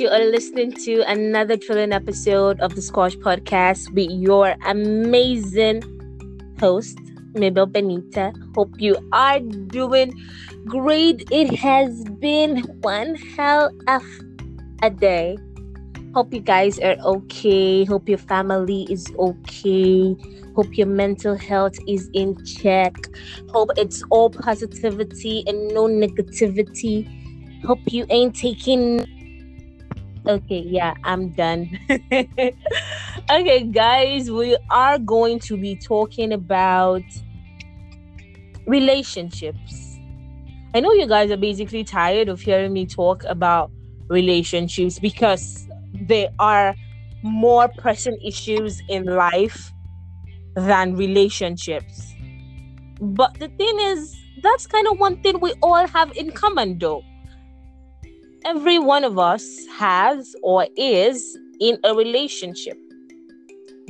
You are listening to another thrilling episode of the Squash Podcast with your amazing host, Mabel Benita. Hope you are doing great. It has been one hell of a day. Hope you guys are okay. Hope your family is okay. Hope your mental health is in check. Hope it's all positivity and no negativity. Hope you ain't taking. Okay, yeah, I'm done. okay, guys, we are going to be talking about relationships. I know you guys are basically tired of hearing me talk about relationships because there are more pressing issues in life than relationships. But the thing is, that's kind of one thing we all have in common, though. Every one of us has or is in a relationship,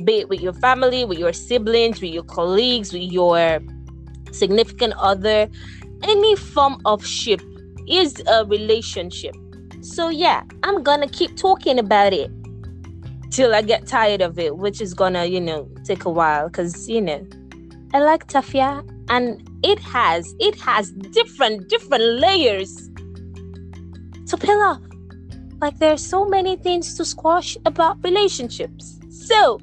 be it with your family, with your siblings, with your colleagues, with your significant other. Any form of ship is a relationship. So, yeah, I'm gonna keep talking about it till I get tired of it, which is gonna, you know, take a while because, you know, I like Tafia and it has, it has different, different layers to peel off. Like there's so many things to squash about relationships. So,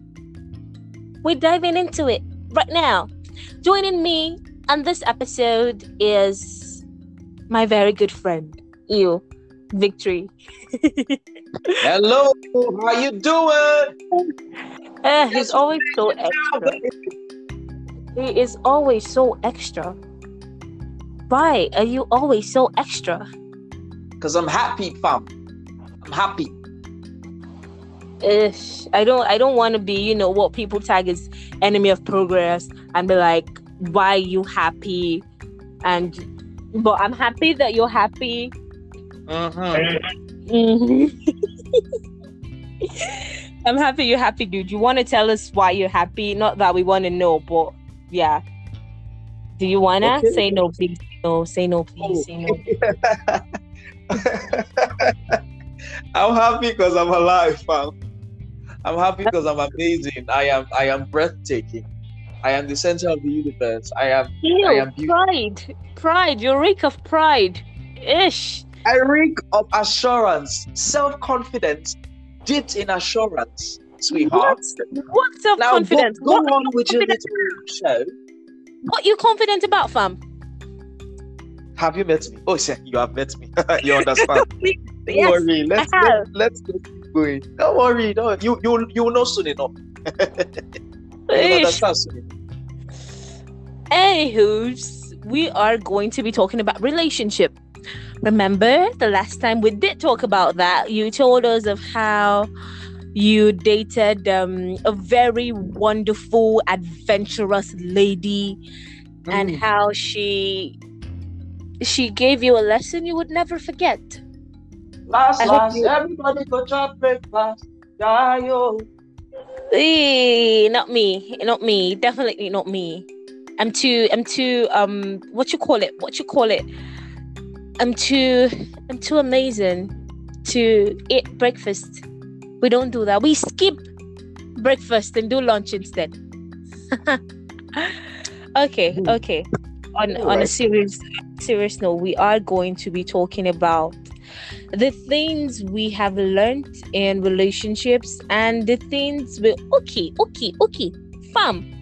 we're diving into it right now. Joining me on this episode is my very good friend, you, Victory. Hello, how you doing? Uh, he's always so extra. He is always so extra. Why are you always so extra? Cause I'm happy, fam. I'm happy. Ish. I don't. I don't want to be. You know what people tag as enemy of progress and be like, why are you happy? And but I'm happy that you're happy. Mm-hmm. Mhm. I'm happy you're happy, dude. You want to tell us why you're happy? Not that we want to know, but yeah. Do you wanna Okay. say no, please? No, say no, please. Say no. I'm happy because I'm alive, fam. I'm happy because I'm amazing. I am. I am breathtaking. I am the center of the universe. I am. Ew, I am beautiful. pride, pride. You reek of pride. Ish. I reek of assurance, self-confidence, dipped in assurance, sweetheart. What? What self Now go, confidence? go What, on with your little show. what you confident about, fam? Have you met me? Oh, yeah, you have met me. you understand? Don't yes, worry. Let's let, let's let's keep going. Don't worry. No, you you you will know soon enough. you understand soon enough. We are going to be talking about relationship. Remember the last time we did talk about that? You told us of how you dated um, a very wonderful, adventurous lady, and Mm. how she she gave you a lesson you would never forget. Last I hope last, you- everybody go chop breakfast. Yeah, yo. Eh, not me, not me, definitely not me. I'm too, I'm too, um, what you call it? What you call it? I'm too, I'm too amazing to eat breakfast. We don't do that. We skip breakfast and do lunch instead. okay, Hmm. okay. On on a Alright. serious serious note, we are going to be talking about the things we have learned in relationships and the things we okay, okay, okay, fam.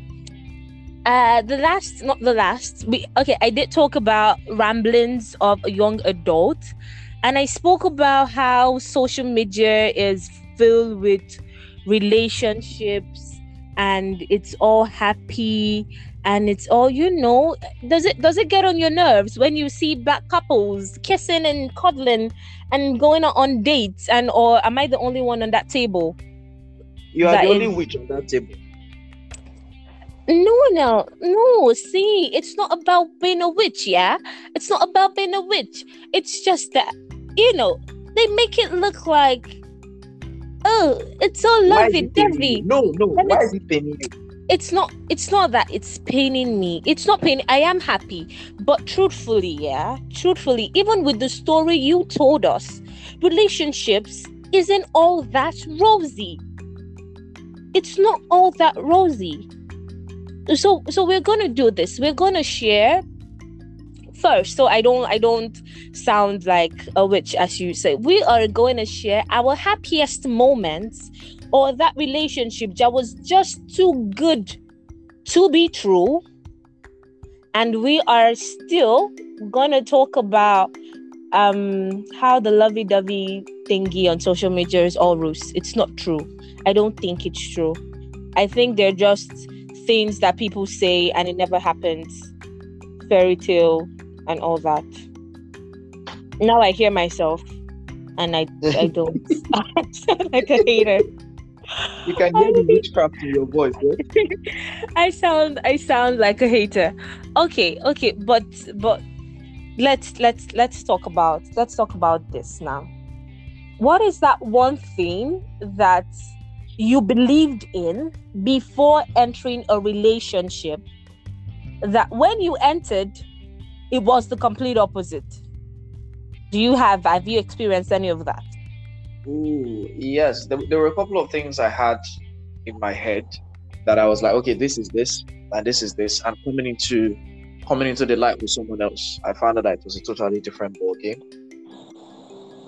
Uh, the last, not the last. We okay. I did talk about ramblings of a young adult, and I spoke about how social media is filled with relationships, and it's all happy, and it's all you know. Does it does it get on your nerves when you see black couples kissing and cuddling and going on dates, and or am I the only one on that table? You are That the only is- witch on that table. No, no, no. See, it's not about being a witch, yeah? It's not about being a witch. It's just that, you know, they make it look like, oh, it's all Why is lovey it paining dovey. you? No, no. Why is it paining you? It's not, it's not that it's paining me. It's not paining. I am happy. But truthfully, yeah, truthfully, even with the story you told us, relationships isn't all that rosy. It's not all that rosy. So so we're to do this. We're to share first so I don't I don't sound like a witch as you say. We are going to share our happiest moments or that relationship that was just too good to be true. And we are still to talk about um how the lovey-dovey thingy on social media is all ruse. It's not true. I don't think it's true. I think they're just things that people say and it never happens. Fairy tale and all that. Now I hear myself and I I don't I sound like a hater. You can hear the witchcraft in your voice, right? Eh? I sound I sound like a hater. Okay, okay, but but let's let's let's talk about let's talk about this now. What is that one thing that you believed in before entering a relationship that when you entered it was the complete opposite? Do you have have you experienced any of that? Ooh, yes. There, there were a couple of things I had in my head that I was like, okay, this is this, and this is this, and coming into coming into the light with someone else, I found out that it was a totally different ball game.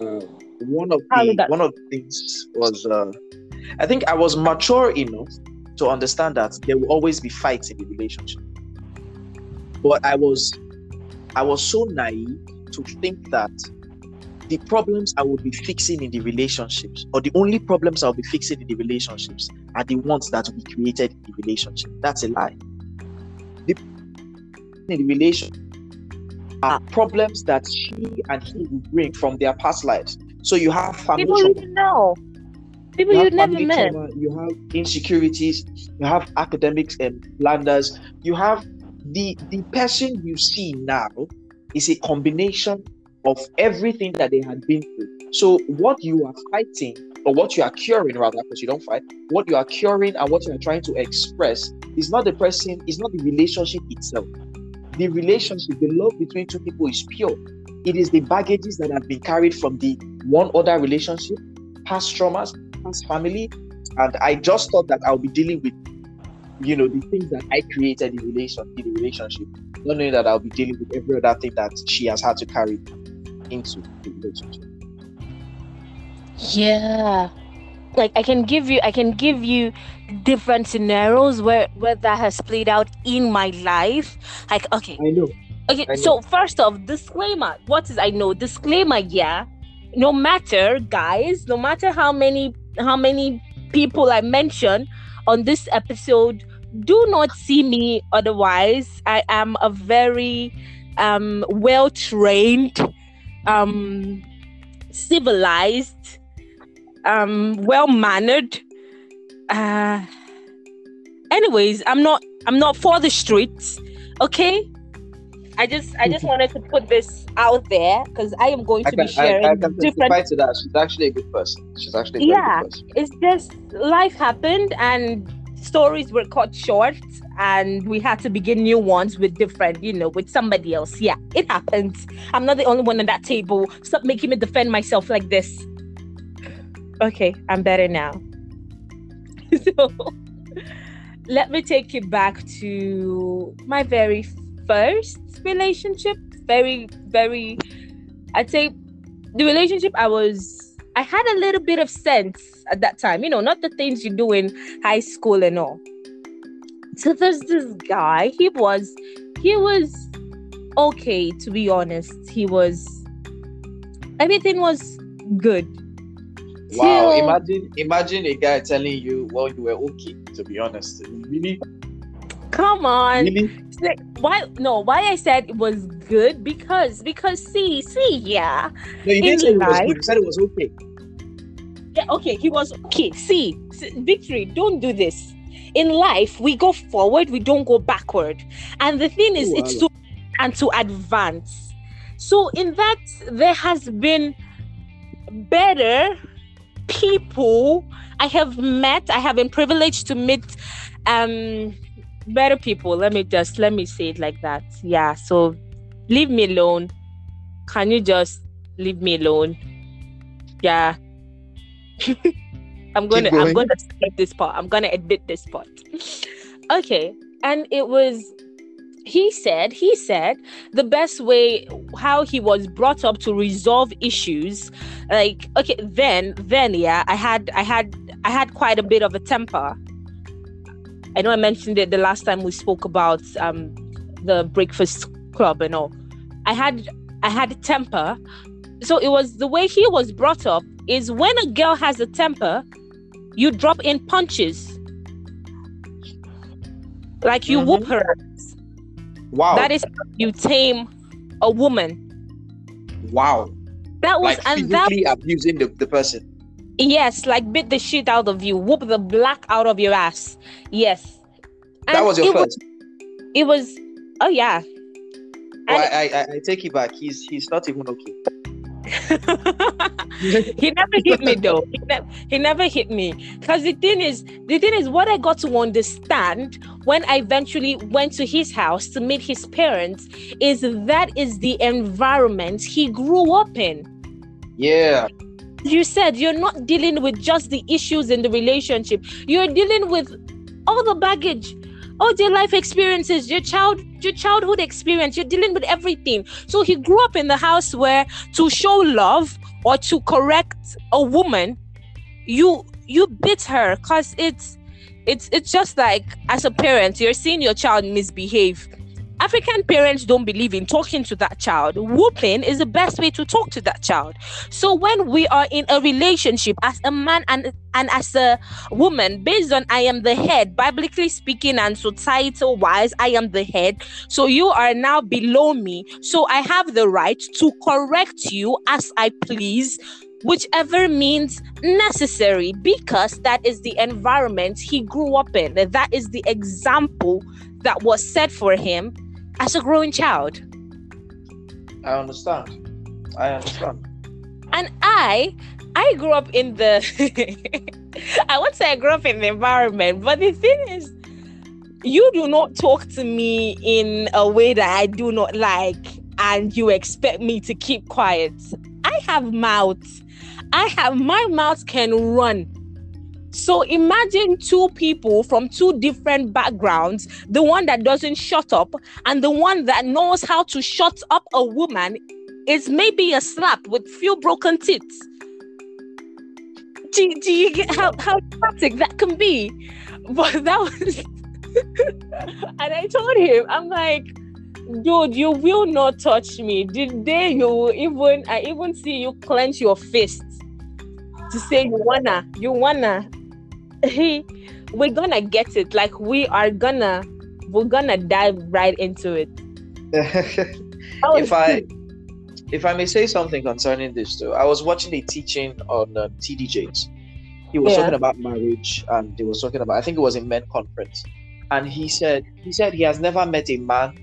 Uh, one of the one of the things was, uh, I think I was mature enough to understand that there will always be fights in the relationship, but I was I was so naive to think that the problems I will be fixing in the relationships, or the only problems I'll be fixing in the relationships, are the ones that will be created in the relationship. That's a lie. The in the relation are problems that she and he will bring from their past lives. So you have family people trauma, you know, people you you have never met. trauma, you have insecurities, you have academics and blunders, you have the the person you see now is a combination of everything that they had been through. So what you are fighting, or what you are curing rather, because you don't fight, what you are curing and what you are trying to express is not the person, is not the relationship itself. The relationship, the love between two people is pure. It is the baggages that have been carried from the one other relationship, past traumas, past family. And I just thought that I'll be dealing with, you know, the things that I created in relation in the relationship, not knowing that I'll be dealing with every other thing that she has had to carry into the relationship. Yeah. Like I can give you I can give you different scenarios where where that has played out in my life. Like okay, I know. okay. I So first off, disclaimer. What is I know? Disclaimer, yeah. No matter, guys, no matter how many how many people I mention on this episode, do not see me otherwise. I am a very um well trained, um civilized, um well mannered. Uh anyways, I'm not I'm not for the streets, okay? I just I just wanted to put this out there because I am going I to can, be sharing I, I can different to that. She's actually a good person. She's actually a Yeah. good person. it's just life happened and stories were cut short and we had to begin new ones with different you know with somebody else. Yeah it happens. I'm not the only one at that table. Stop making me defend myself like this. Okay i'm better now. So let me take you back to my very first relationship. Very very i'd say the relationship i was I had a little bit of sense at that time, you know, not the things you do in high school and all. So there's this guy, he was, he was okay, to be honest. He was, everything was good. Wow! Till- Imagine, imagine a guy telling you, "Well, you were okay." To be honest, really, Come on. really, Why, no, why I said it was good? Because, because see, see, yeah. no, you didn't say it was good. You said it was okay. Yeah, okay, he was okay. See, s- victory, don't do this. In life, we go forward, we don't go backward. And the thing is, Oh, it's to and to advance. So, in that, there has been better people I have met. I have been privileged to meet um better people. Let me just let me say it like that. Yeah. So, leave me alone. Can you just leave me alone? Yeah. I'm gonna I'm gonna skip this part. I'm gonna edit this part. Okay. And it was he said he said the best way how he was brought up to resolve issues like okay then then yeah i had i had i had quite a bit of a temper i know i mentioned it the last time we spoke about um the breakfast club and all i had i had a temper so it was the way he was brought up is when a girl has a temper you drop in punches like you mm-hmm. whoop her Wow. That is you tame a woman. Wow. That was like and that abusing the, the person. Yes, like beat the shit out of you, whoop the black out of your ass. Yes. And that was your it first. Was, it was oh yeah. Well, I, I, I take it back. He's he's not even okay. He never hit me though. He, ne- he never hit me. Because the thing is, the thing is, what I got to understand when I eventually went to his house to meet his parents is that is the environment he grew up in. Yeah. You said you're not dealing with just the issues in the relationship. You're dealing with all the baggage Oh, all your life experiences, your child, your childhood experience, you're dealing with everything. So he grew up in the house where to show love or to correct a woman, you you beat her because it's it's it's just like as a parent, you're seeing your child misbehave African parents don't believe in talking to that child. Whooping is the best way to talk to that child. So when we are in a relationship as a man and and as a woman, based on I am the head, biblically speaking and societal wise, I am the head. So you are now below me. So I have the right to correct you as I please whichever means necessary because that is the environment he grew up in that is the example that was set for him as a growing child. I understand. I understand. And I, I grew up in the. I won't say I grew up in the environment, but the thing is, you do not talk to me in a way that I do not like, and you expect me to keep quiet. I have mouth. I have my mouth can run so imagine two people from two different backgrounds the one that doesn't shut up and the one that knows how to shut up a woman is maybe a slap with few broken teeth. Do, do you get how, how dramatic that can be? But that was. and I told him, I'm like, dude, you will not touch me. The day you even, I even see you clench your fist to say you wanna, you wanna, we're gonna get it. Like we are gonna we're gonna dive right into it. If i if i may say something concerning this too i was watching a teaching on uh, td jakes he was yeah. talking about marriage and he was talking about i think it was a men conference. And he said he said he has never met a man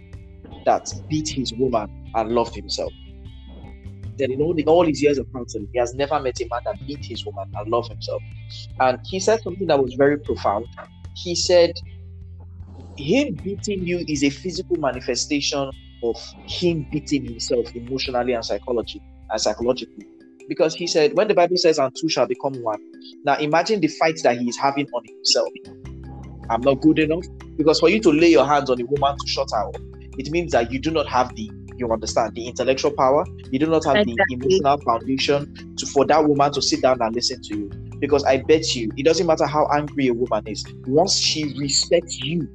that beat his woman and loved himself that in all, the, all his years of counseling, he has never met a man that beat his woman and love himself. And he said something that was very profound. He said, him beating you is a physical manifestation of him beating himself emotionally and psychologically and psychologically. Because he said, when the Bible says, and two shall become one. Now imagine the fight that he is having on himself. I'm not good enough. Because for you to lay your hands on a woman to shut her up, it means that you do not have the you understand the intellectual power you do not have exactly. the emotional foundation to for that woman to sit down and listen to you. Because i bet you it doesn't matter how angry a woman is once she respects you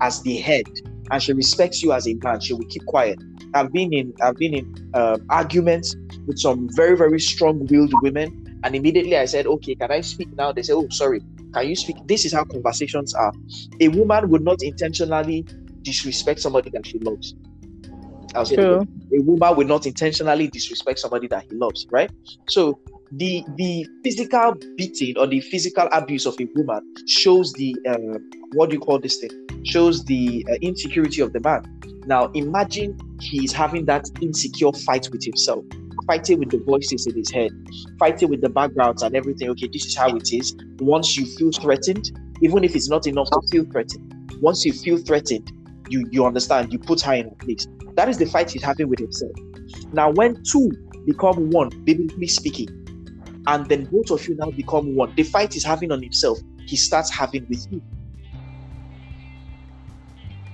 as the head and she respects you as a man she will keep quiet. I've been in i've been in uh, arguments with some very very strong-willed women and immediately i said okay can i speak now? They say oh sorry can you speak? This is how conversations are. A woman would not intentionally disrespect somebody that she loves I'll say a woman will not intentionally disrespect somebody that he loves, right? So the the physical beating or the physical abuse of a woman shows the uh, what do you call this thing? Shows the uh, insecurity of the man. Now imagine he's having that insecure fight with himself, fighting with the voices in his head, fighting with the backgrounds and everything. Okay, this is how it is. Once you feel threatened, even if it's not enough to feel threatened, once you feel threatened, you you understand. You put her in a place. That is the fight he's having with himself. Now, when two become one, biblically speaking, and then both of you now become one. The fight he's having on himself, he starts having with you.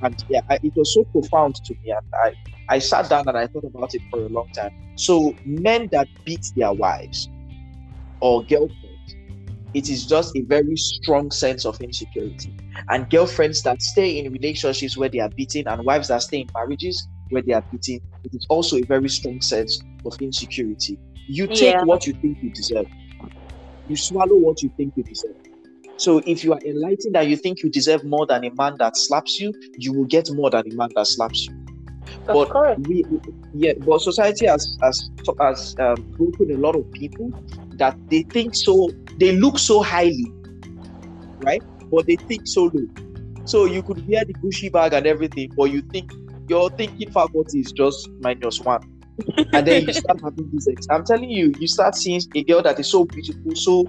And yeah, I, it was so profound to me, and I I sat down and I thought about it for a long time. So men that beat their wives or girlfriends, it is just a very strong sense of insecurity. And girlfriends that stay in relationships where they are beaten, and wives that stay in marriages where they are beaten, it is also a very strong sense of insecurity. You take yeah. what you think you deserve. You swallow what you think you deserve. So if you are enlightened and you think you deserve more than a man that slaps you, you will get more than a man that slaps you. Of but we, yeah, but society has has has um, broken a lot of people that they think so, they look so highly, right? But they think so low. So you could wear the Gucci bag and everything, but you think your thinking faculty is just minus one. and then you start having these. Ex- I'm telling you, you start seeing a girl that is so beautiful, so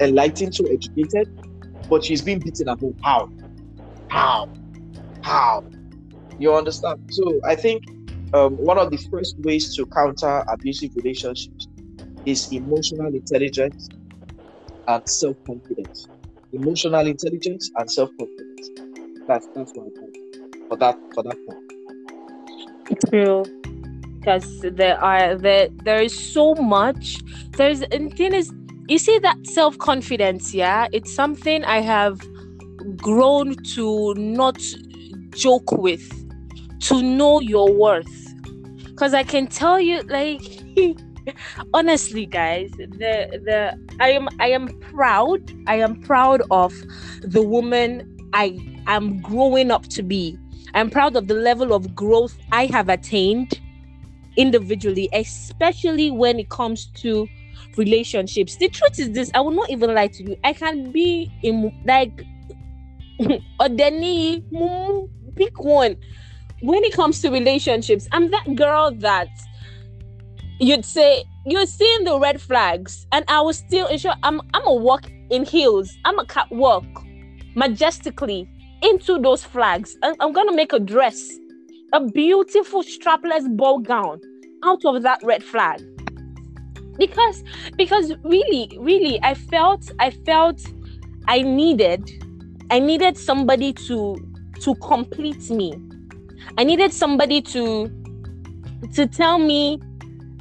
enlightened, so educated, but she's being beaten at home. How? How? How? You understand? So I think um, one of the first ways to counter abusive relationships is emotional intelligence and self confidence. Emotional intelligence and self confidence. That's that's I think for that for that point. True because there are there there is so much there's and thing is you see that self-confidence yeah it's something i have grown to not joke with to know your worth because i can tell you like honestly guys the the i am i am proud i am proud of the woman i am growing up to be i'm proud of the level of growth i have attained individually, especially when it comes to relationships. The truth is this, I will not even lie to you. I can be in like Odeni, pick one. When it comes to relationships, I'm that girl that you'd say you're seeing the red flags, and I was still ensure I'm I'm a walk in heels. I'm a catwalk majestically into those flags. I'm, I'm gonna make a dress a beautiful strapless ball gown out of that red flag because because really really i felt i felt i needed i needed somebody to to complete me i needed somebody to to tell me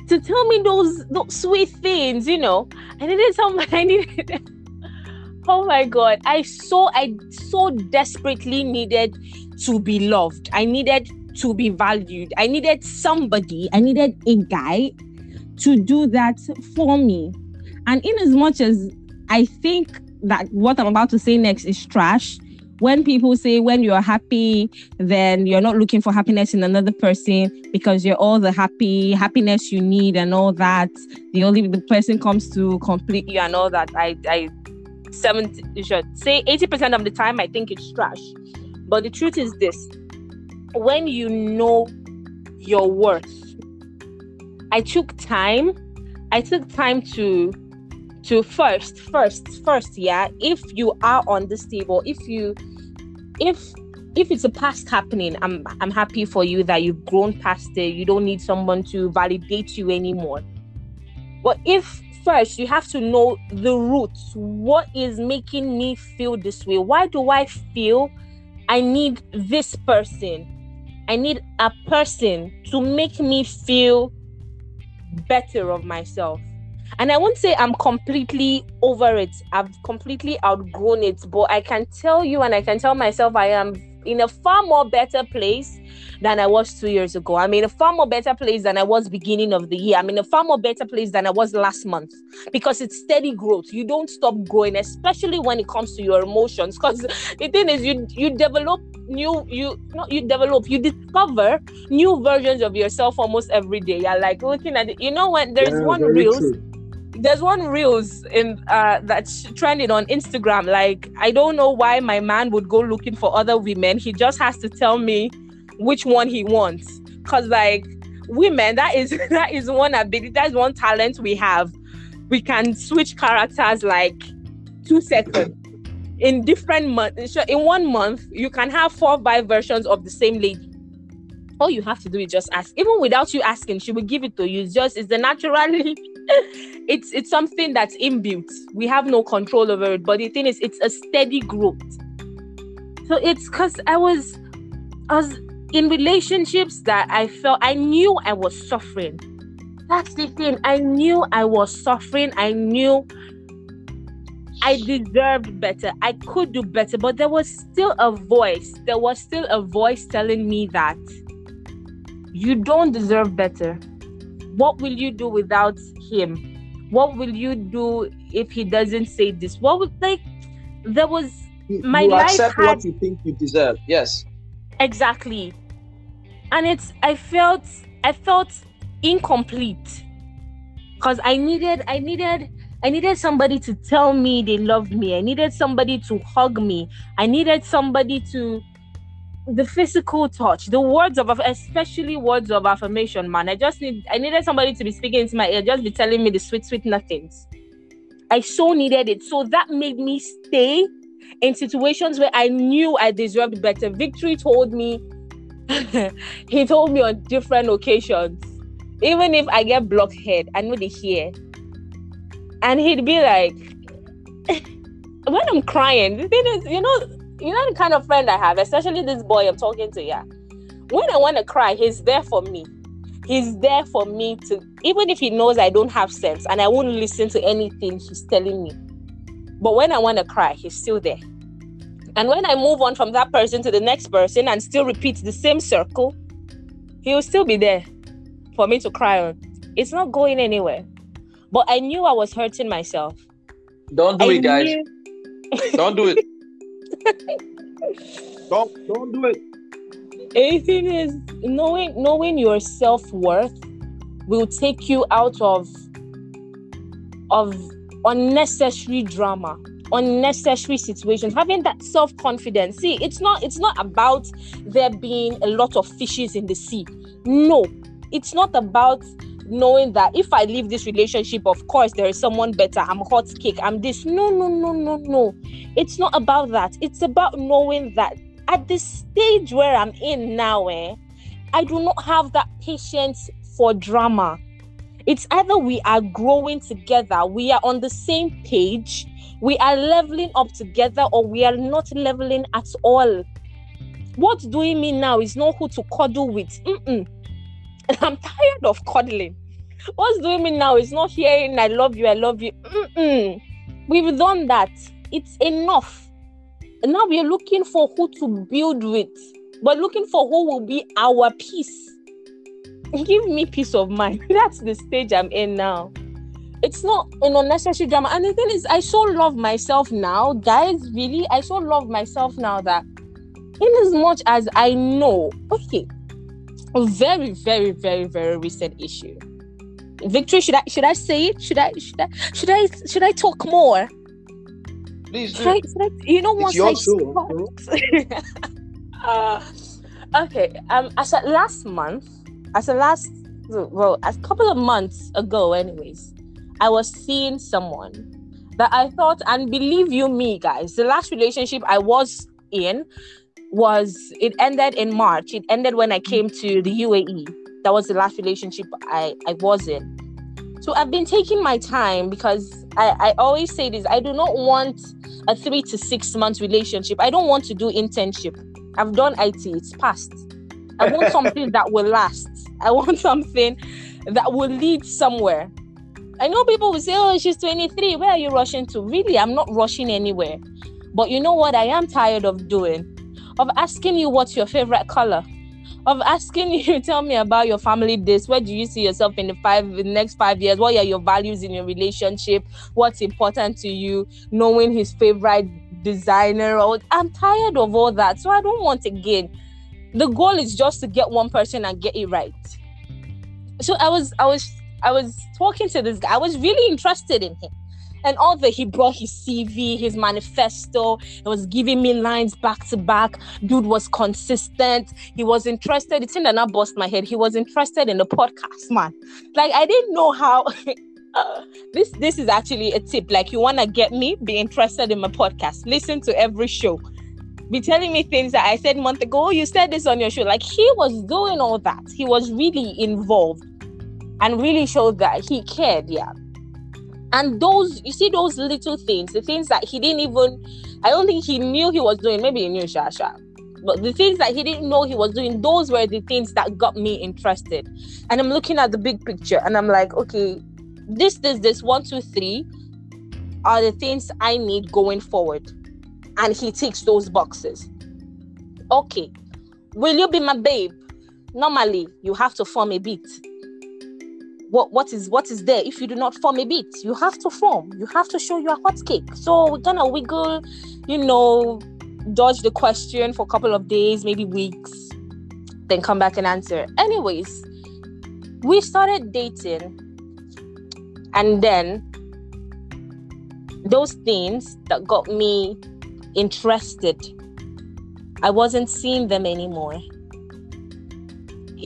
to tell me those those sweet things you know i needed somebody i needed oh my god i so i so desperately needed to be loved i needed to be valued. I needed somebody, I needed a guy to do that for me. And in as much as I think that what I'm about to say next is trash, when people say when you're happy, then you're not looking for happiness in another person because you're all the happy happiness you need and all that. The only the person comes to complete you and all that. I I 70 should say 80% of the time I think it's trash. But the truth is this when you know your worth i took time i took time to to first first first yeah if you are on this table if you if if it's a past happening i'm i'm happy for you that you've grown past it. You don't need someone to validate you anymore. But if first you have to know the roots what is making me feel this way? Why do i feel i need this person? I need a person to make me feel better of myself. And I won't say I'm completely over it. I've completely outgrown it, but I can tell you and I can tell myself I am in a far more better place than I was two years ago. I'm in a far more better place than I was beginning of the year. I'm in a far more better place than I was last month because it's steady growth. You don't stop growing, especially when it comes to your emotions. Because the thing is, you you develop new you not you develop you discover new versions of yourself almost every day. You're like looking at it. You know when there's yeah, one reels. True there's one reels in uh that's trending on Instagram. Like, I don't know why my man would go looking for other women. He just has to tell me which one he wants. Cause like women, that is that is one ability, that's one talent we have. We can switch characters like two seconds. In different months, in one month, you can have four, five versions of the same lady all you have to do is just ask. Even without you asking, she will give it to you. It's just it's the naturally it's it's something that's inbuilt. We have no control over it. But the thing is, it's a steady growth. So it's because I was I was in relationships that I felt I knew I was suffering. That's the thing. I knew I was suffering. I knew I deserved better. I could do better, but there was still a voice. There was still a voice telling me that you don't deserve better. What will you do without him? What will you do if he doesn't say this? What would like there was my you life accept had, what you think you deserve. Yes. exactly. And it's I felt I felt incomplete because I needed I needed I needed somebody to tell me they loved me. I needed somebody to hug me. I needed somebody to the physical touch, the words of especially words of affirmation, man. I just need I needed somebody to be speaking into my ear, just be telling me the sweet, sweet nothings. I so needed it. So that made me stay in situations where I knew I deserved better. Victory told me, he told me on different occasions, even if I get blockhead, I know they hear. And he'd be like, when I'm crying, the thing is, you know, you know the kind of friend I have, especially this boy I'm talking to, yeah. When I want to cry, he's there for me. He's there for me to, even if he knows I don't have sense and I won't listen to anything he's telling me. But when I want to cry, he's still there. And when I move on from that person to the next person and still repeat the same circle, he will still be there for me to cry on. It's not going anywhere. But I knew I was hurting myself. Don't do I it, guys. knew- Don't do it. Don't don't do it. anything is knowing knowing your self-worth will take you out of of unnecessary drama unnecessary situations having that self-confidence see it's not it's not about there being a lot of fishes in the sea no it's not about knowing that if i leave this relationship of course there is someone better i'm hot cake i'm this no no no no no it's not about that it's about knowing that at the stage where I'm in now, eh, I do not have that patience for drama. It's either we are growing together, we are on the same page, we are leveling up together, or we are not leveling at all. What's doing me now is not who to cuddle with. Mm-mm. And I'm tired of cuddling. What's doing me now is not hearing I love you, I love you. Mm-mm. We've done that. It's enough. And now we are looking for who to build with, but looking for who will be our peace. Give me peace of mind. That's the stage I'm in now. It's not an unnecessary drama. And the thing is, I so love myself now, guys. Really, I so love myself now that, in as much as I know, okay, a very, very, very, very recent issue. Victory, should I should I say it? Should I should I should I should I talk more? Please do. Right, right. You know, what? It's your I uh, okay. Um, as a last month, as a last well, a couple of months ago, anyways, I was seeing someone that I thought, and believe you me, guys, the last relationship I was in was it ended in March. It ended when I came to the UAE. That was the last relationship I I was in. So I've been taking my time because I, I always say this I do not want a three to six months relationship. I don't want to do internship. I've done IT, it's past. I want something that will last. I want something that will lead somewhere. I know people will say, Oh, she's 23. Where are you rushing to? Really, I'm not rushing anywhere. But you know what I am tired of doing? Of asking you what's your favorite color. Of asking you tell me about your family days. Where do you see yourself in the five in the next five years? What are your values in your relationship? What's important to you? Knowing his favorite designer. Or i'm tired of all that. So i don't want again the goal is just to get one person and get it right. So i was i was i was talking to this guy. I was really interested in him and all that he brought his CV, his manifesto, he was giving me lines back to back. Dude was consistent. He was interested. It's in that not bust my head. He was interested in the podcast, man. Like I didn't know how. uh, this this is actually a tip. Like you wanna get me, be interested in my podcast. Listen to every show. Be telling me things that I said a month ago. Oh, you said this on your show. Like he was doing all that. He was really involved. and really showed that he cared. Yeah. And those, you see, those little things, the things that he didn't even, I don't think he knew he was doing. Maybe he knew Shasha, but the things that he didn't know he was doing, those were the things that got me interested. And I'm looking at the big picture and I'm like, okay, this, this, this, one, two, three are the things I need going forward. And he ticks those boxes. Okay, will you be my babe? Normally, you have to form a beat what what is what is there? If you do not form a beat you have to form. You have to show your hot cake so we're gonna wiggle you know dodge the question for a couple of days maybe weeks then come back and answer. Anyways we started dating and then those things that got me interested i wasn't seeing them anymore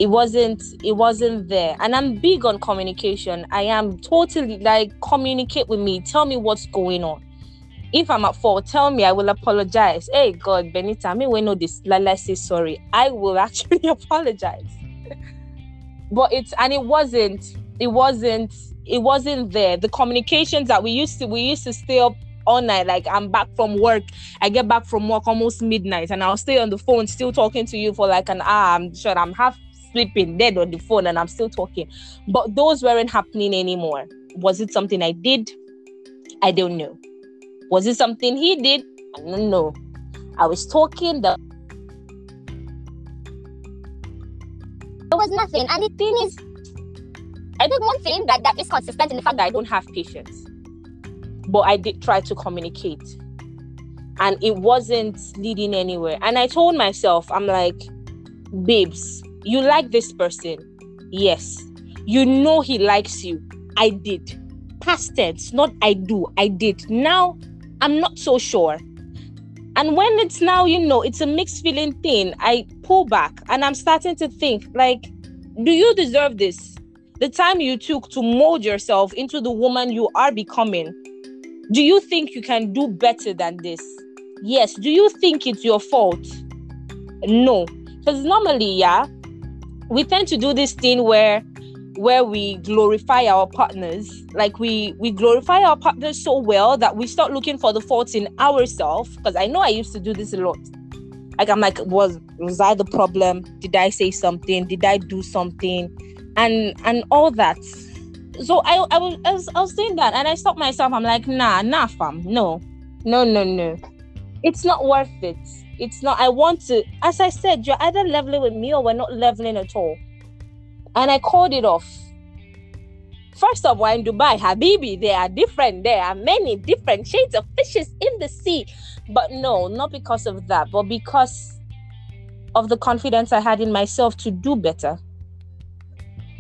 it wasn't it wasn't there. And i'm big on communication. I am totally like communicate with me. Tell me what's going on. If i'm at fault tell me. I will apologize. Hey god benita me we know this. Lala say sorry. I will actually apologize. But it's and it wasn't it wasn't it wasn't there. The communications that we used to we used to stay up all night. Like I'm back from work. I get back from work almost midnight. And I'll stay on the phone still talking to you for like an hour. I'm sure I'm half sleeping dead on the phone and I'm still talking. But those weren't happening anymore. Was it something I did? I don't know. Was it something he did? I don't know. I was talking the there was nothing. And the thing is, I think one thing that, that is consistent in the fact that I don't have patience. But I did try to communicate. And it wasn't leading anywhere. And I told myself, I'm like, babes, you like this person. Yes. You know he likes you. I did. Past tense, not I do. I did. Now, I'm not so sure. And when it's now, you know, it's a mixed feeling thing, I pull back and I'm starting to think, like, do you deserve this? The time you took to mold yourself into the woman you are becoming, do you think you can do better than this? Yes. Do you think it's your fault? No. Because normally, yeah, we tend to do this thing where where we glorify our partners. Like we we glorify our partners so well that we start looking for the faults in ourselves. Because i know i used to do this a lot. Like i'm like was was i the problem? Did i say something? Did i do something? And and all that. So i i was i was, I was saying that and i stopped myself. I'm like nah nah fam. No. No no no. It's not worth it it's not, I want to, as I said, you're either leveling with me or we're not leveling at all. And I called it off. First of all, in Dubai, Habibi, they are different. There are many different shades of fishes in the sea. But no, not because of that, but because of the confidence I had in myself to do better.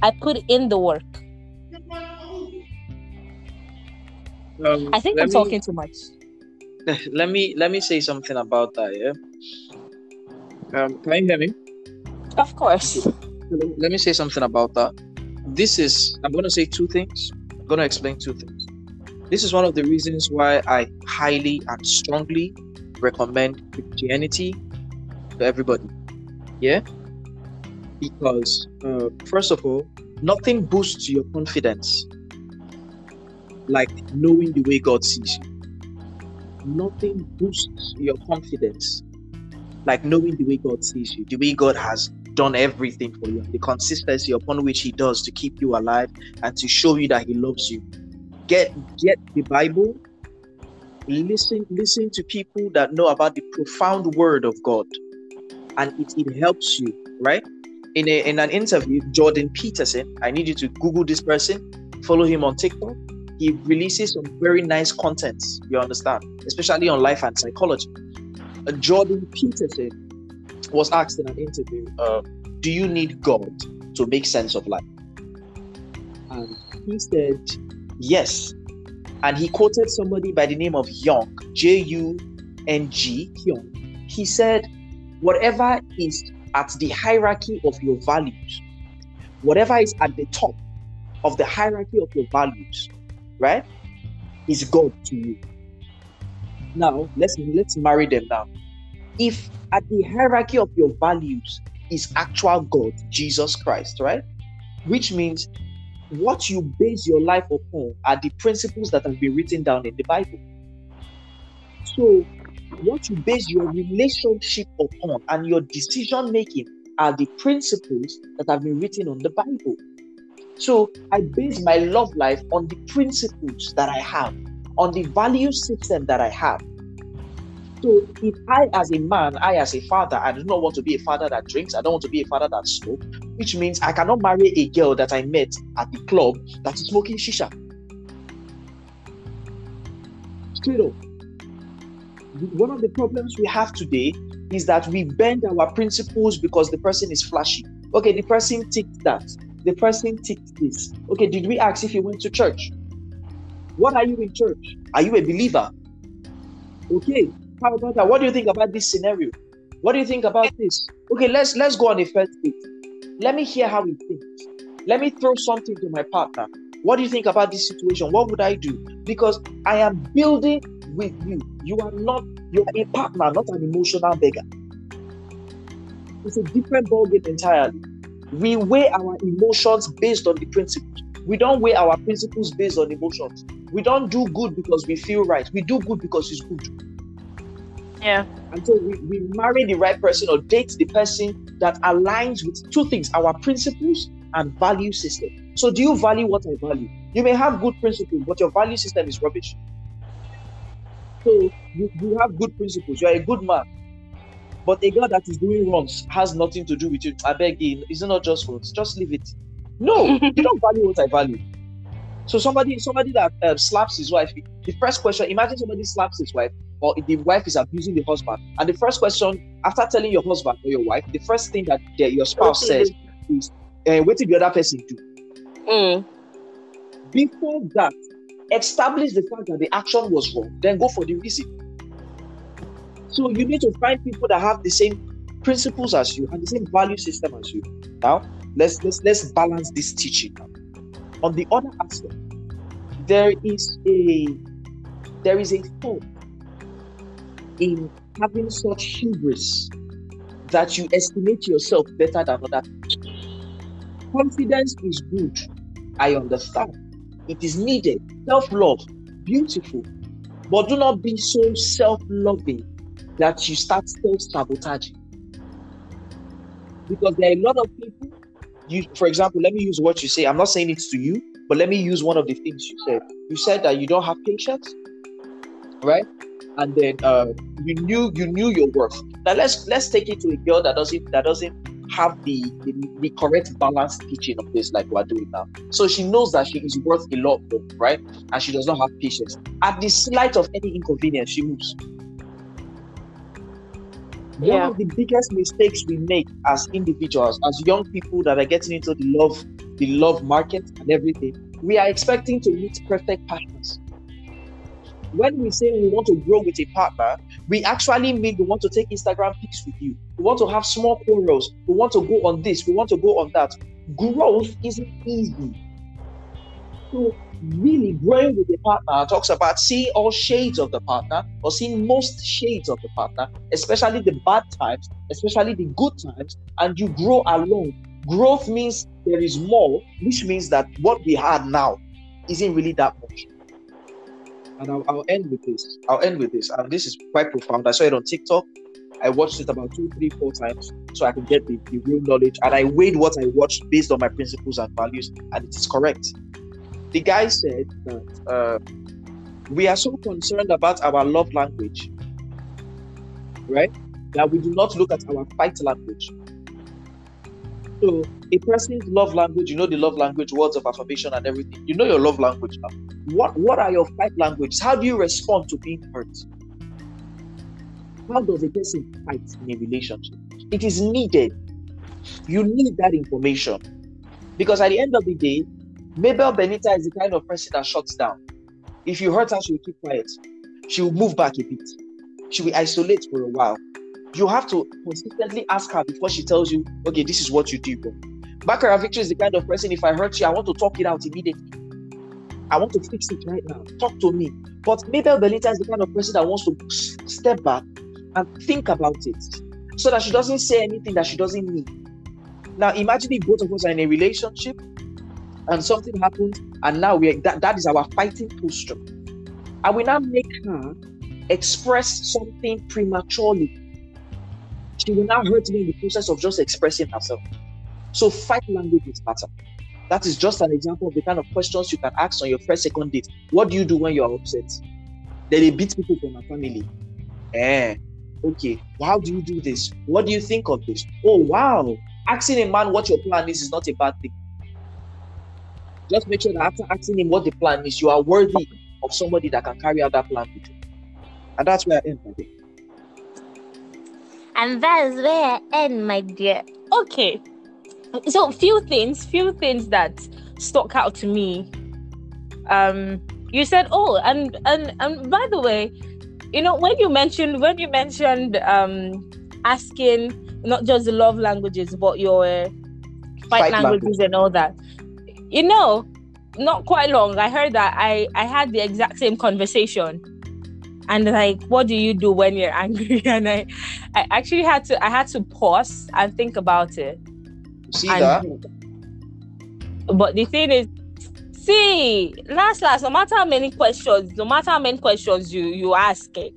I put in the work. Um, I think I'm me, talking too much. let me let me say something about that. Yeah. Um, can you hear me? Of course. Let me say something about that. This is I'm going to say two things. I'm going to explain two things. This is one of the reasons why I highly and strongly recommend Christianity to everybody. Yeah. Because uh, first of all, nothing boosts your confidence like knowing the way God sees you nothing boosts your confidence like knowing the way God sees you, the way God has done everything for you, the consistency upon which He does to keep you alive and to show you that He loves you. Get get the Bible. Listen, listen to people that know about the profound word of God, and it, it helps you, right? In a in an interview, Jordan Peterson, I need you to Google this person, follow him on TikTok he releases some very nice contents, you understand, especially on life and psychology. Jordan Peterson was asked in an interview, uh, Do you need God to make sense of life? And he said, Yes. And he quoted somebody by the name of Jung, J U N G. He said, Whatever is at the hierarchy of your values, whatever is at the top of the hierarchy of your values, right, is God to you. Now let's let's marry them now. If at the hierarchy of your values is actual God, Jesus Christ, right? Which means what you base your life upon are the principles that have been written down in the Bible. So, what you base your relationship upon and your decision making are the principles that have been written on the Bible. So, I base my love life on the principles that I have, on the value system that I have. So if I, as a man, I as a father, I do not want to be a father that drinks, I don't want to be a father that smokes, which means I cannot marry a girl that I met at the club that is smoking shisha. Straight. One of the problems we have today is that we bend our principles because the person is flashy. Okay, the person ticked that. The person ticked this. Okay, did we ask if he went to church? What are you in church? Are you a believer? Okay, how about that? What do you think about this scenario? What do you think about this? Okay, let's let's go on a first date. Let me hear how he thinks. Let me throw something to my partner. What do you think about this situation? What would I do? Because I am building with you. You are not, you are a partner, not an emotional beggar. It's a different ballgame entirely. We weigh our emotions based on the principles. We don't weigh our principles based on emotions. We don't do good because we feel right. We do good because it's good. Yeah. And so we, we marry the right person or date the person that aligns with two things our principles and value system. So, do you value what I value? You may have good principles, but your value system is rubbish. So, you, you have good principles, you're a good man, but a girl that is doing wrongs has nothing to do with you. I beg you, it's not just wrongs, just leave it. No, you don't value what I value. So somebody, somebody that uh, slaps his wife. The first question: Imagine somebody slaps his wife or the wife is abusing the husband. And the first question, after telling your husband or your wife, the first thing that the, your spouse says is, uh, what did the other person do? Mm. Before that, establish the fact that the action was wrong, then go for the reason. So you need to find people that have the same principles as you and the same value system as you. Now, let's let's let's balance this teaching. On the other aspect, there is a there is a thought in having such hubris that you estimate yourself better than other people. Confidence is good. I understand. It is needed. Self love, beautiful. But do not be so self loving that you start self sabotaging. Because there are a lot of people, you, for example, let me use what you say. I'm not saying it's to you, but let me use one of the things you said. You said that you don't have patience, right? and then uh, you knew you knew your worth. Now let's let's take it to a girl that doesn't that doesn't have the, the, the correct balance teaching of this like we're doing now. So she knows that she is worth a lot more, right? And she does not have patience. At the slight of any inconvenience, she moves. Yeah. One of the biggest mistakes we make as individuals, as young people that are getting into the love, the love market and everything, we are expecting to meet perfect partners when we say we want to grow with a partner, we actually mean we want to take Instagram pics with you. We want to have small quarrels. We want to go on this. We want to go on that. Growth isn't easy. So, really growing with a partner uh, talks about seeing all shades of the partner or seeing most shades of the partner, especially the bad times, especially the good times, and you grow along. Growth means there is more, which means that what we had now isn't really that much and I'll, I'll end with this. I'll end with this, and this is quite profound. I saw it on TikTok. I watched it about two, three, four times so I can get the, the real knowledge. And I weighed what I watched based on my principles and values, and it is correct. The guy said that uh, we are so concerned about our love language, right? That we do not look at our fight language. So, a person's love language, you know the love language, words of affirmation, and everything. You know your love language now what what are your fight languages? How do you respond to being hurt? How does a person fight in a relationship? It is needed. You need that information. Because at the end of the day, Mabel Benita is the kind of person that shuts down. If you hurt her, she will keep quiet. She will move back a bit. She will isolate for a while. You have to consistently ask her before she tells you, okay, this is what you do. Baccarat Victory is the kind of person, if I hurt you, I want to talk it out immediately. I want to fix it right now. Talk to me. But Mabel Benita is the kind of person that wants to step back and think about it so that she doesn't say anything that she doesn't need. Now, imagine if both of us are in a relationship and something happens, and now we that, that is our fighting posture. I will now make her express something prematurely. She will now hurt me in the process of just expressing herself. So fight language is matter. That is just an example of the kind of questions you can ask on your first second date. What do you do when you are upset? Then they beat people from my family. Eh, okay. How do you do this? What do you think of this? Oh wow. Asking a man what your plan is is not a bad thing. Just make sure that after asking him what the plan is, you are worthy of somebody that can carry out that plan with you. And that's where I end my day. And that is where I end, my dear. Okay. So few things, few things that stuck out to me. Um, you said, oh, and and and by the way, you know, when you mentioned when you mentioned um asking not just the love languages, but your uh, fight, fight languages language. and all that. You know, not quite long. I heard that I I had the exact same conversation. And like what do you do when you're angry? And i i actually had to i had to pause and think about it. See and, that? but the thing is see last last no matter how many questions no matter how many questions you you ask it,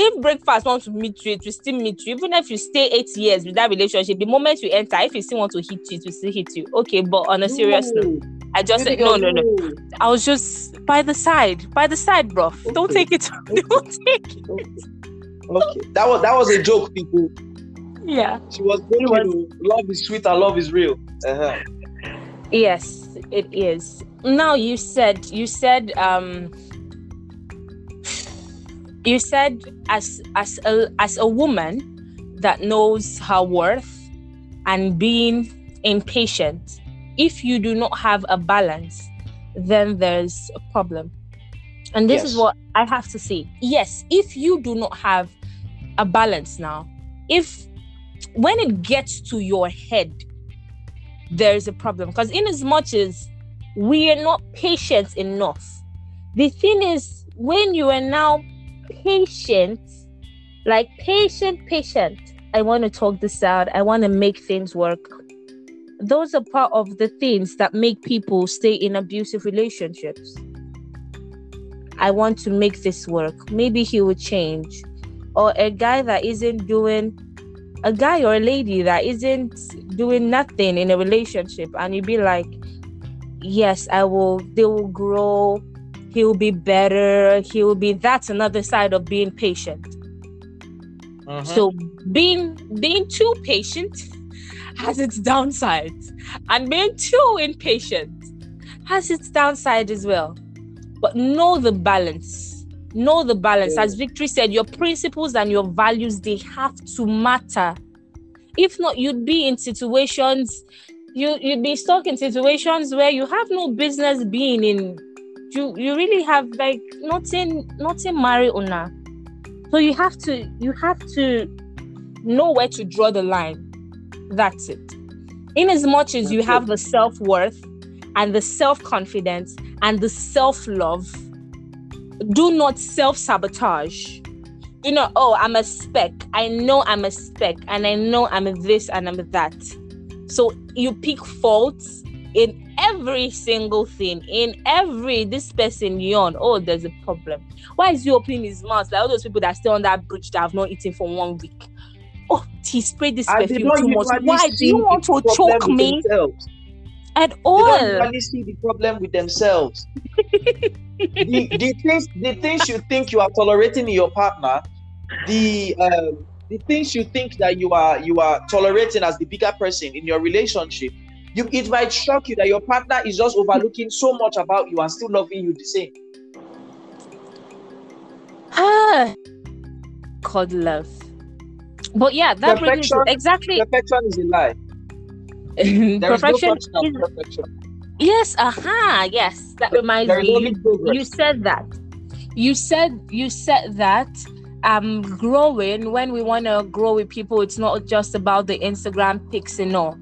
if breakfast wants to meet you, it will still meet you. Even if you stay eight years with that relationship, the moment you enter, if you still want to hit you, it will still hit you. Okay, but on a serious note, I just said no, no, no. I was just by the side, by the side, bro. Okay. Don't take it. Okay. Don't take it. Okay. That was that was a joke, people. Yeah. She was was, love is sweet and love is real. Uh-huh. Yes, it is. Now you said you said um you said as as a as a woman that knows her worth and being impatient if you do not have a balance, then there's a problem. And this yes. is what I have to say. Yes, if you do not have a balance now, if when it gets to your head, there's a problem. Because in as much as we are not patient enough, the thing is, when you are now patient, like patient, patient, I want to talk this out, I want to make things work those are part of the things that make people stay in abusive relationships. I want to make this work. Maybe he will change. Or a guy that isn't doing, a guy or a lady that isn't doing nothing in a relationship, and you be like, yes, I will, they will grow, he will be better, he will be, that's another side of being patient. Uh-huh. So being being too patient has its downsides, and being too impatient has its downside as well. But know the balance. Know the balance. As Victory said, your principles and your values they have to matter. If not, you'd be in situations you you'd be stuck in situations where you have no business being in. You you really have like nothing nothing marijuana. So you have to you have to know where to draw the line that's it. In as much as you have the self worth and the self confidence and the self love, do not self sabotage. you know oh, I'm a speck. I know I'm a speck and I know I'm this and I'm that. So you pick faults in every single thing, in every this person yawn. Oh, there's a problem. Why is he opening his mouth? Like all those people that stay on that bridge that have not eaten for one week oh, he sprayed this perfume too much. Why do you want to choke me? At all. They don't really see the problem with themselves. the, the things the things you think you are tolerating in your partner, the um, the things you think that you are you are tolerating as the bigger person in your relationship, you it might shock you that your partner is just overlooking so much about you and still loving you the same. Ah, God love. But yeah, that perfection, brings exactly perfection is a lie. perfection, no is, perfection. Yes, aha, uh-huh, yes. That reminds me. You said that. You said you said that um growing when we want to grow with people, it's not just about the Instagram pics and all.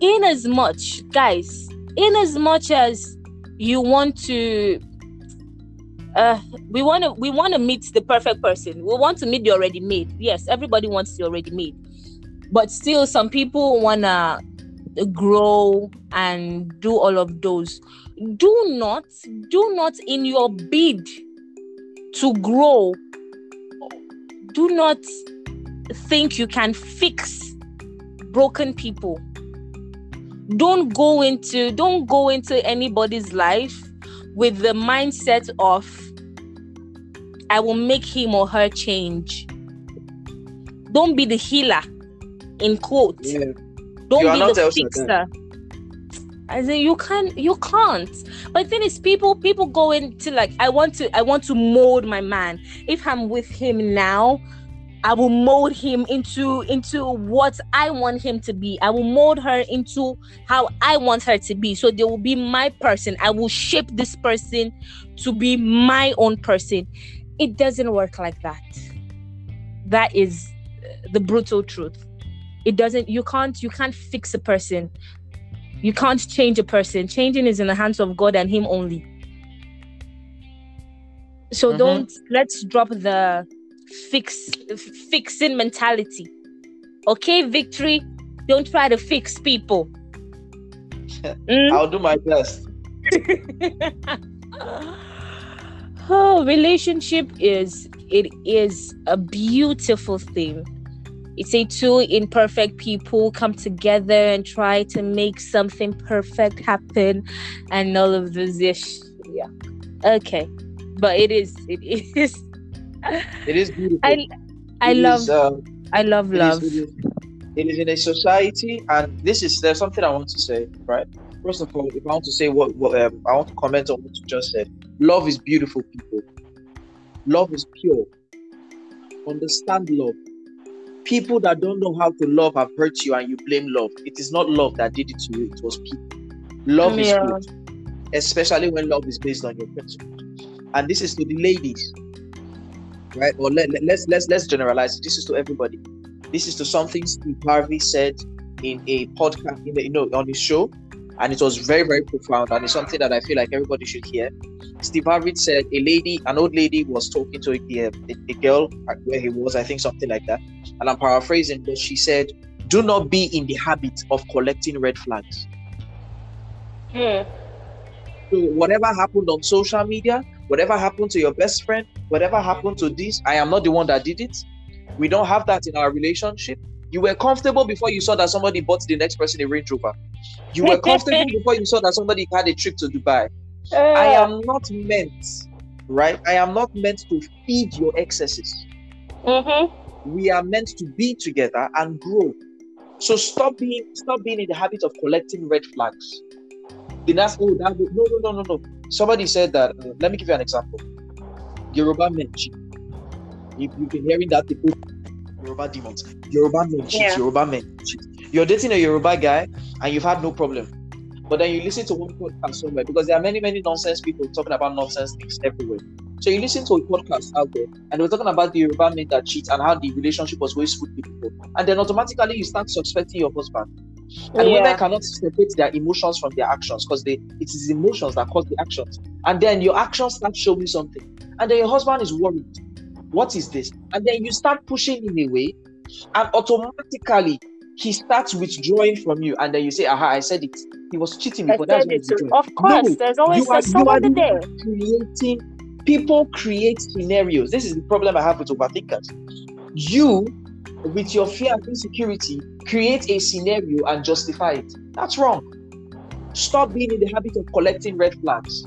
In as much, guys, in as much as you want to uh, we want to we want to meet the perfect person. We want to meet the already made. Yes, everybody wants the already made, but still, some people wanna grow and do all of those do not do not in your bid to grow do not think you can fix broken people don't go into don't go into anybody's life with the mindset of i will make him or her change. Don't be the healer in quote. Yeah. don't be the fixer. I in you can't you can't. But the thing is people people go into like i want to i want to mold my man. If i'm with him now i will mold him into into what i want him to be. I will mold her into how i want her to be. So they will be my person. I will shape this person to be my own person. It doesn't work like that. That is the brutal truth. It doesn't you can't you can't fix a person. You can't change a person. Changing is in the hands of god and him only. So Mhm. don't let's drop the fix fixing mentality okay victory don't try to fix people Mm? I'll do my best. oh relationship is it is a beautiful thing it's a two imperfect people come together and try to make something perfect happen and all of this ish yeah okay but it is it is It is beautiful. i i It love is, uh, i love it is- love it is- it is in a society, and this is there's something I want to say, right? First of all, if I want to say what, what um, I want to comment on what you just said, love is beautiful, people. Love is pure. Understand love. People that don't know how to love have hurt you, and you blame love. It is not love that did it to you; it was people. Love is good, especially when love is based on your principles. And this is to the ladies, right? Or let, let, let's let's let's generalize. This is to everybody. This is to something Steve Harvey said in a podcast, in the, you know, on his show, and it was very very profound, and it's something that I feel like everybody should hear. Steve Harvey said a lady, an old lady, was talking to a, a, a girl where he was, I think something like that, and I'm paraphrasing, but she said, "Do not be in the habit of collecting red flags." Hmm. So whatever happened on social media, whatever happened to your best friend, whatever happened to this, I am not the one that did it. We don't have that in our relationship. You were comfortable before you saw that somebody bought the next person a Range Rover. You were comfortable before you saw that somebody had a trip to Dubai. I am not meant, right? I am not meant to feed your excesses. mm-hmm. We are meant to be together and grow. So stop being stop being in the habit of collecting red flags. Then that's oh that no no no no no. Somebody said that. uh, let me give you an example. Yoruba men cheat. You, you've been hearing that people Yoruba demons. Yoruba men cheat. Yeah. Yoruba men cheat. You're dating a Yoruba guy and you've had no problem. But then you listen to one podcast somewhere because there are many, many nonsense people talking about nonsense things everywhere. So you listen to a podcast out there and we're talking about the Yoruba men that cheat and how the relationship was wasteful with people. And then automatically you start suspecting your husband. And Yeah. women cannot separate their emotions from their actions because they it is emotions that cause the actions. And then your actions start showing something. And then your husband is worried. What is this? And then you start pushing him away, and automatically he starts withdrawing from you. And then you say, Aha, I said it. He was cheating me, but that's he's too. Of course, No, there's always there's you are there. creating people create scenarios. This is the problem I have with overthinkers. You, with your fear and insecurity, create a scenario and justify it. That's wrong. Stop being in the habit of collecting red flags.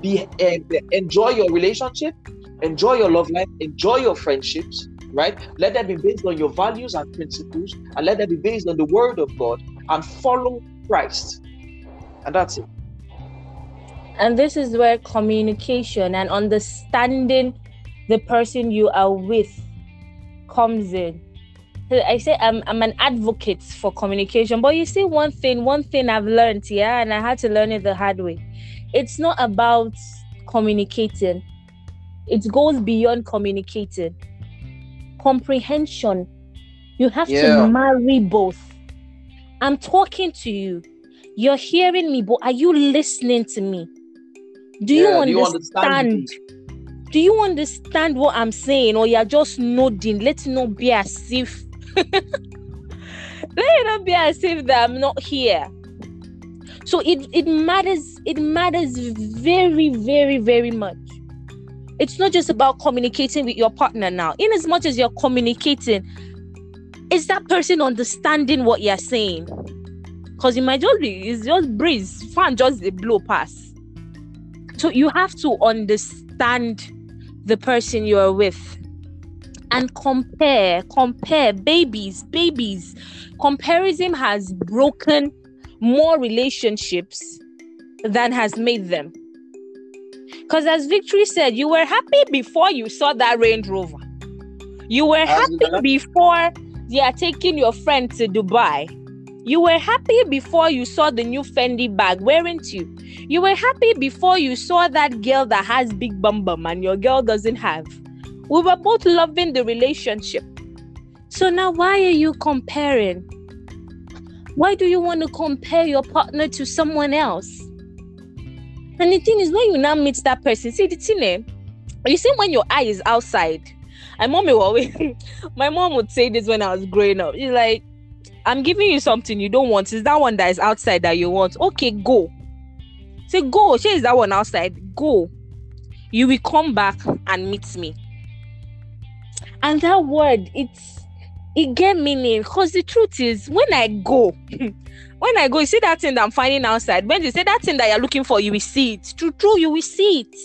Be eh, enjoy your relationship, enjoy your love life, enjoy your friendships. Right? Let them be based on your values and principles, and let them be based on the word of God and follow Christ. And that's it. And this is where communication and understanding the person you are with comes in. So I say I'm I'm an advocate for communication, but you see one thing, one thing I've learned, yeah, and I had to learn it the hard way. It's not about communicating. It goes beyond communicating. Comprehension. You have Yeah. to marry both. I'm talking to you. You're hearing me, but are you listening to me? Do you Yeah, do you understand? understand Do you understand what I'm saying, or you're just nodding? Let's not be as if Let it not be as if that I'm not here. So it it matters. It matters very, very, very much. It's not just about communicating with your partner now. In as much as you're communicating, is that person understanding what you're saying? Because it might just be it's just breeze, fan just a blow pass. So you have to understand the person you're with and compare, compare babies, babies. Comparison has broken more relationships than has made them. Because as Victory said, you were happy before you saw that Range Rover. You were happy before they are taking your friend to Dubai. You were happy before you saw the new Fendi bag, weren't you? You were happy before you saw that girl that has big bum bum and your girl doesn't have. We were both loving the relationship. So now why are you comparing? Why do you want to compare your partner to someone else? And the thing is, when you now meet that person, see the thing, eh? You see, when your eye is outside, my mom will always, my mom would say this when I was growing up. She's like, I'm giving you something you don't want. Is that one that is outside that you want? Okay, go. Say go. Say is that one outside? Go. You will come back and meet me. And that word, it's it get meaning because the truth is when I go, when I go, you see that thing that I'm finding outside. When you say that thing that you're looking for, you will see it. True, true, you will see it.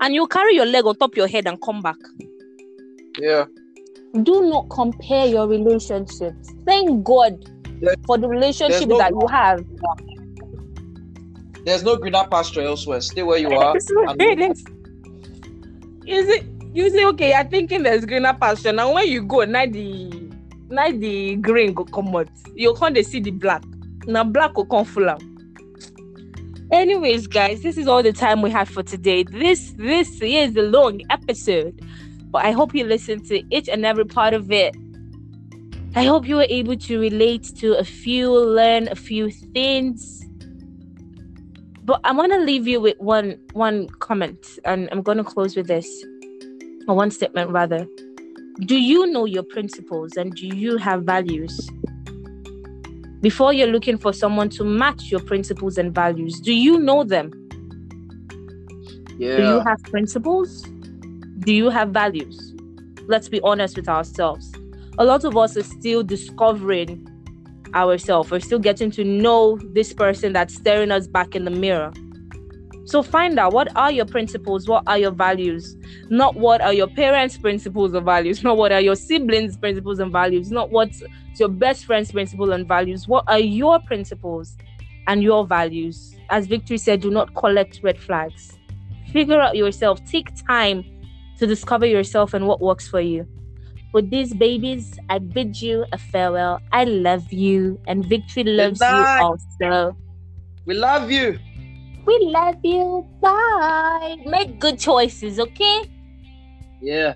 And you carry your leg on top of your head and come back. Yeah. Do not compare your relationships. Thank God there, for the relationship no, that you have. There's no greener pasture elsewhere. Stay where you are. Is see, you say okay, you're thinking there's greener pasture. Now when you go, now the now the green go come out. You can't see the black. Now black will come full out. Anyways, guys, this is all the time we have for today. This this is a long episode, but I hope you listen to each and every part of it. I hope you were able to relate to a few, learn a few things. But I want to leave you with one one comment, and I'm going to close with this, or one statement rather. Do you know your principles and do you have values? Before you're looking for someone to match your principles and values, do you know them? Yeah. Do you have principles? Do you have values? Let's be honest with ourselves. A lot of us are still discovering ourselves. We're still getting to know this person that's staring us back in the mirror. So find out what are your principles, what are your values, not what are your parents' principles or values, not what are your siblings' principles and values, not what's your best friend's principles and values. What are your principles and your values? As Victory said, do not collect red flags. Figure out yourself. Take time to discover yourself and what works for you. With these babies, I bid you a farewell. I love you, and Victory loves you also. We love you. We love you. Bye. Make good choices, okay? Yeah.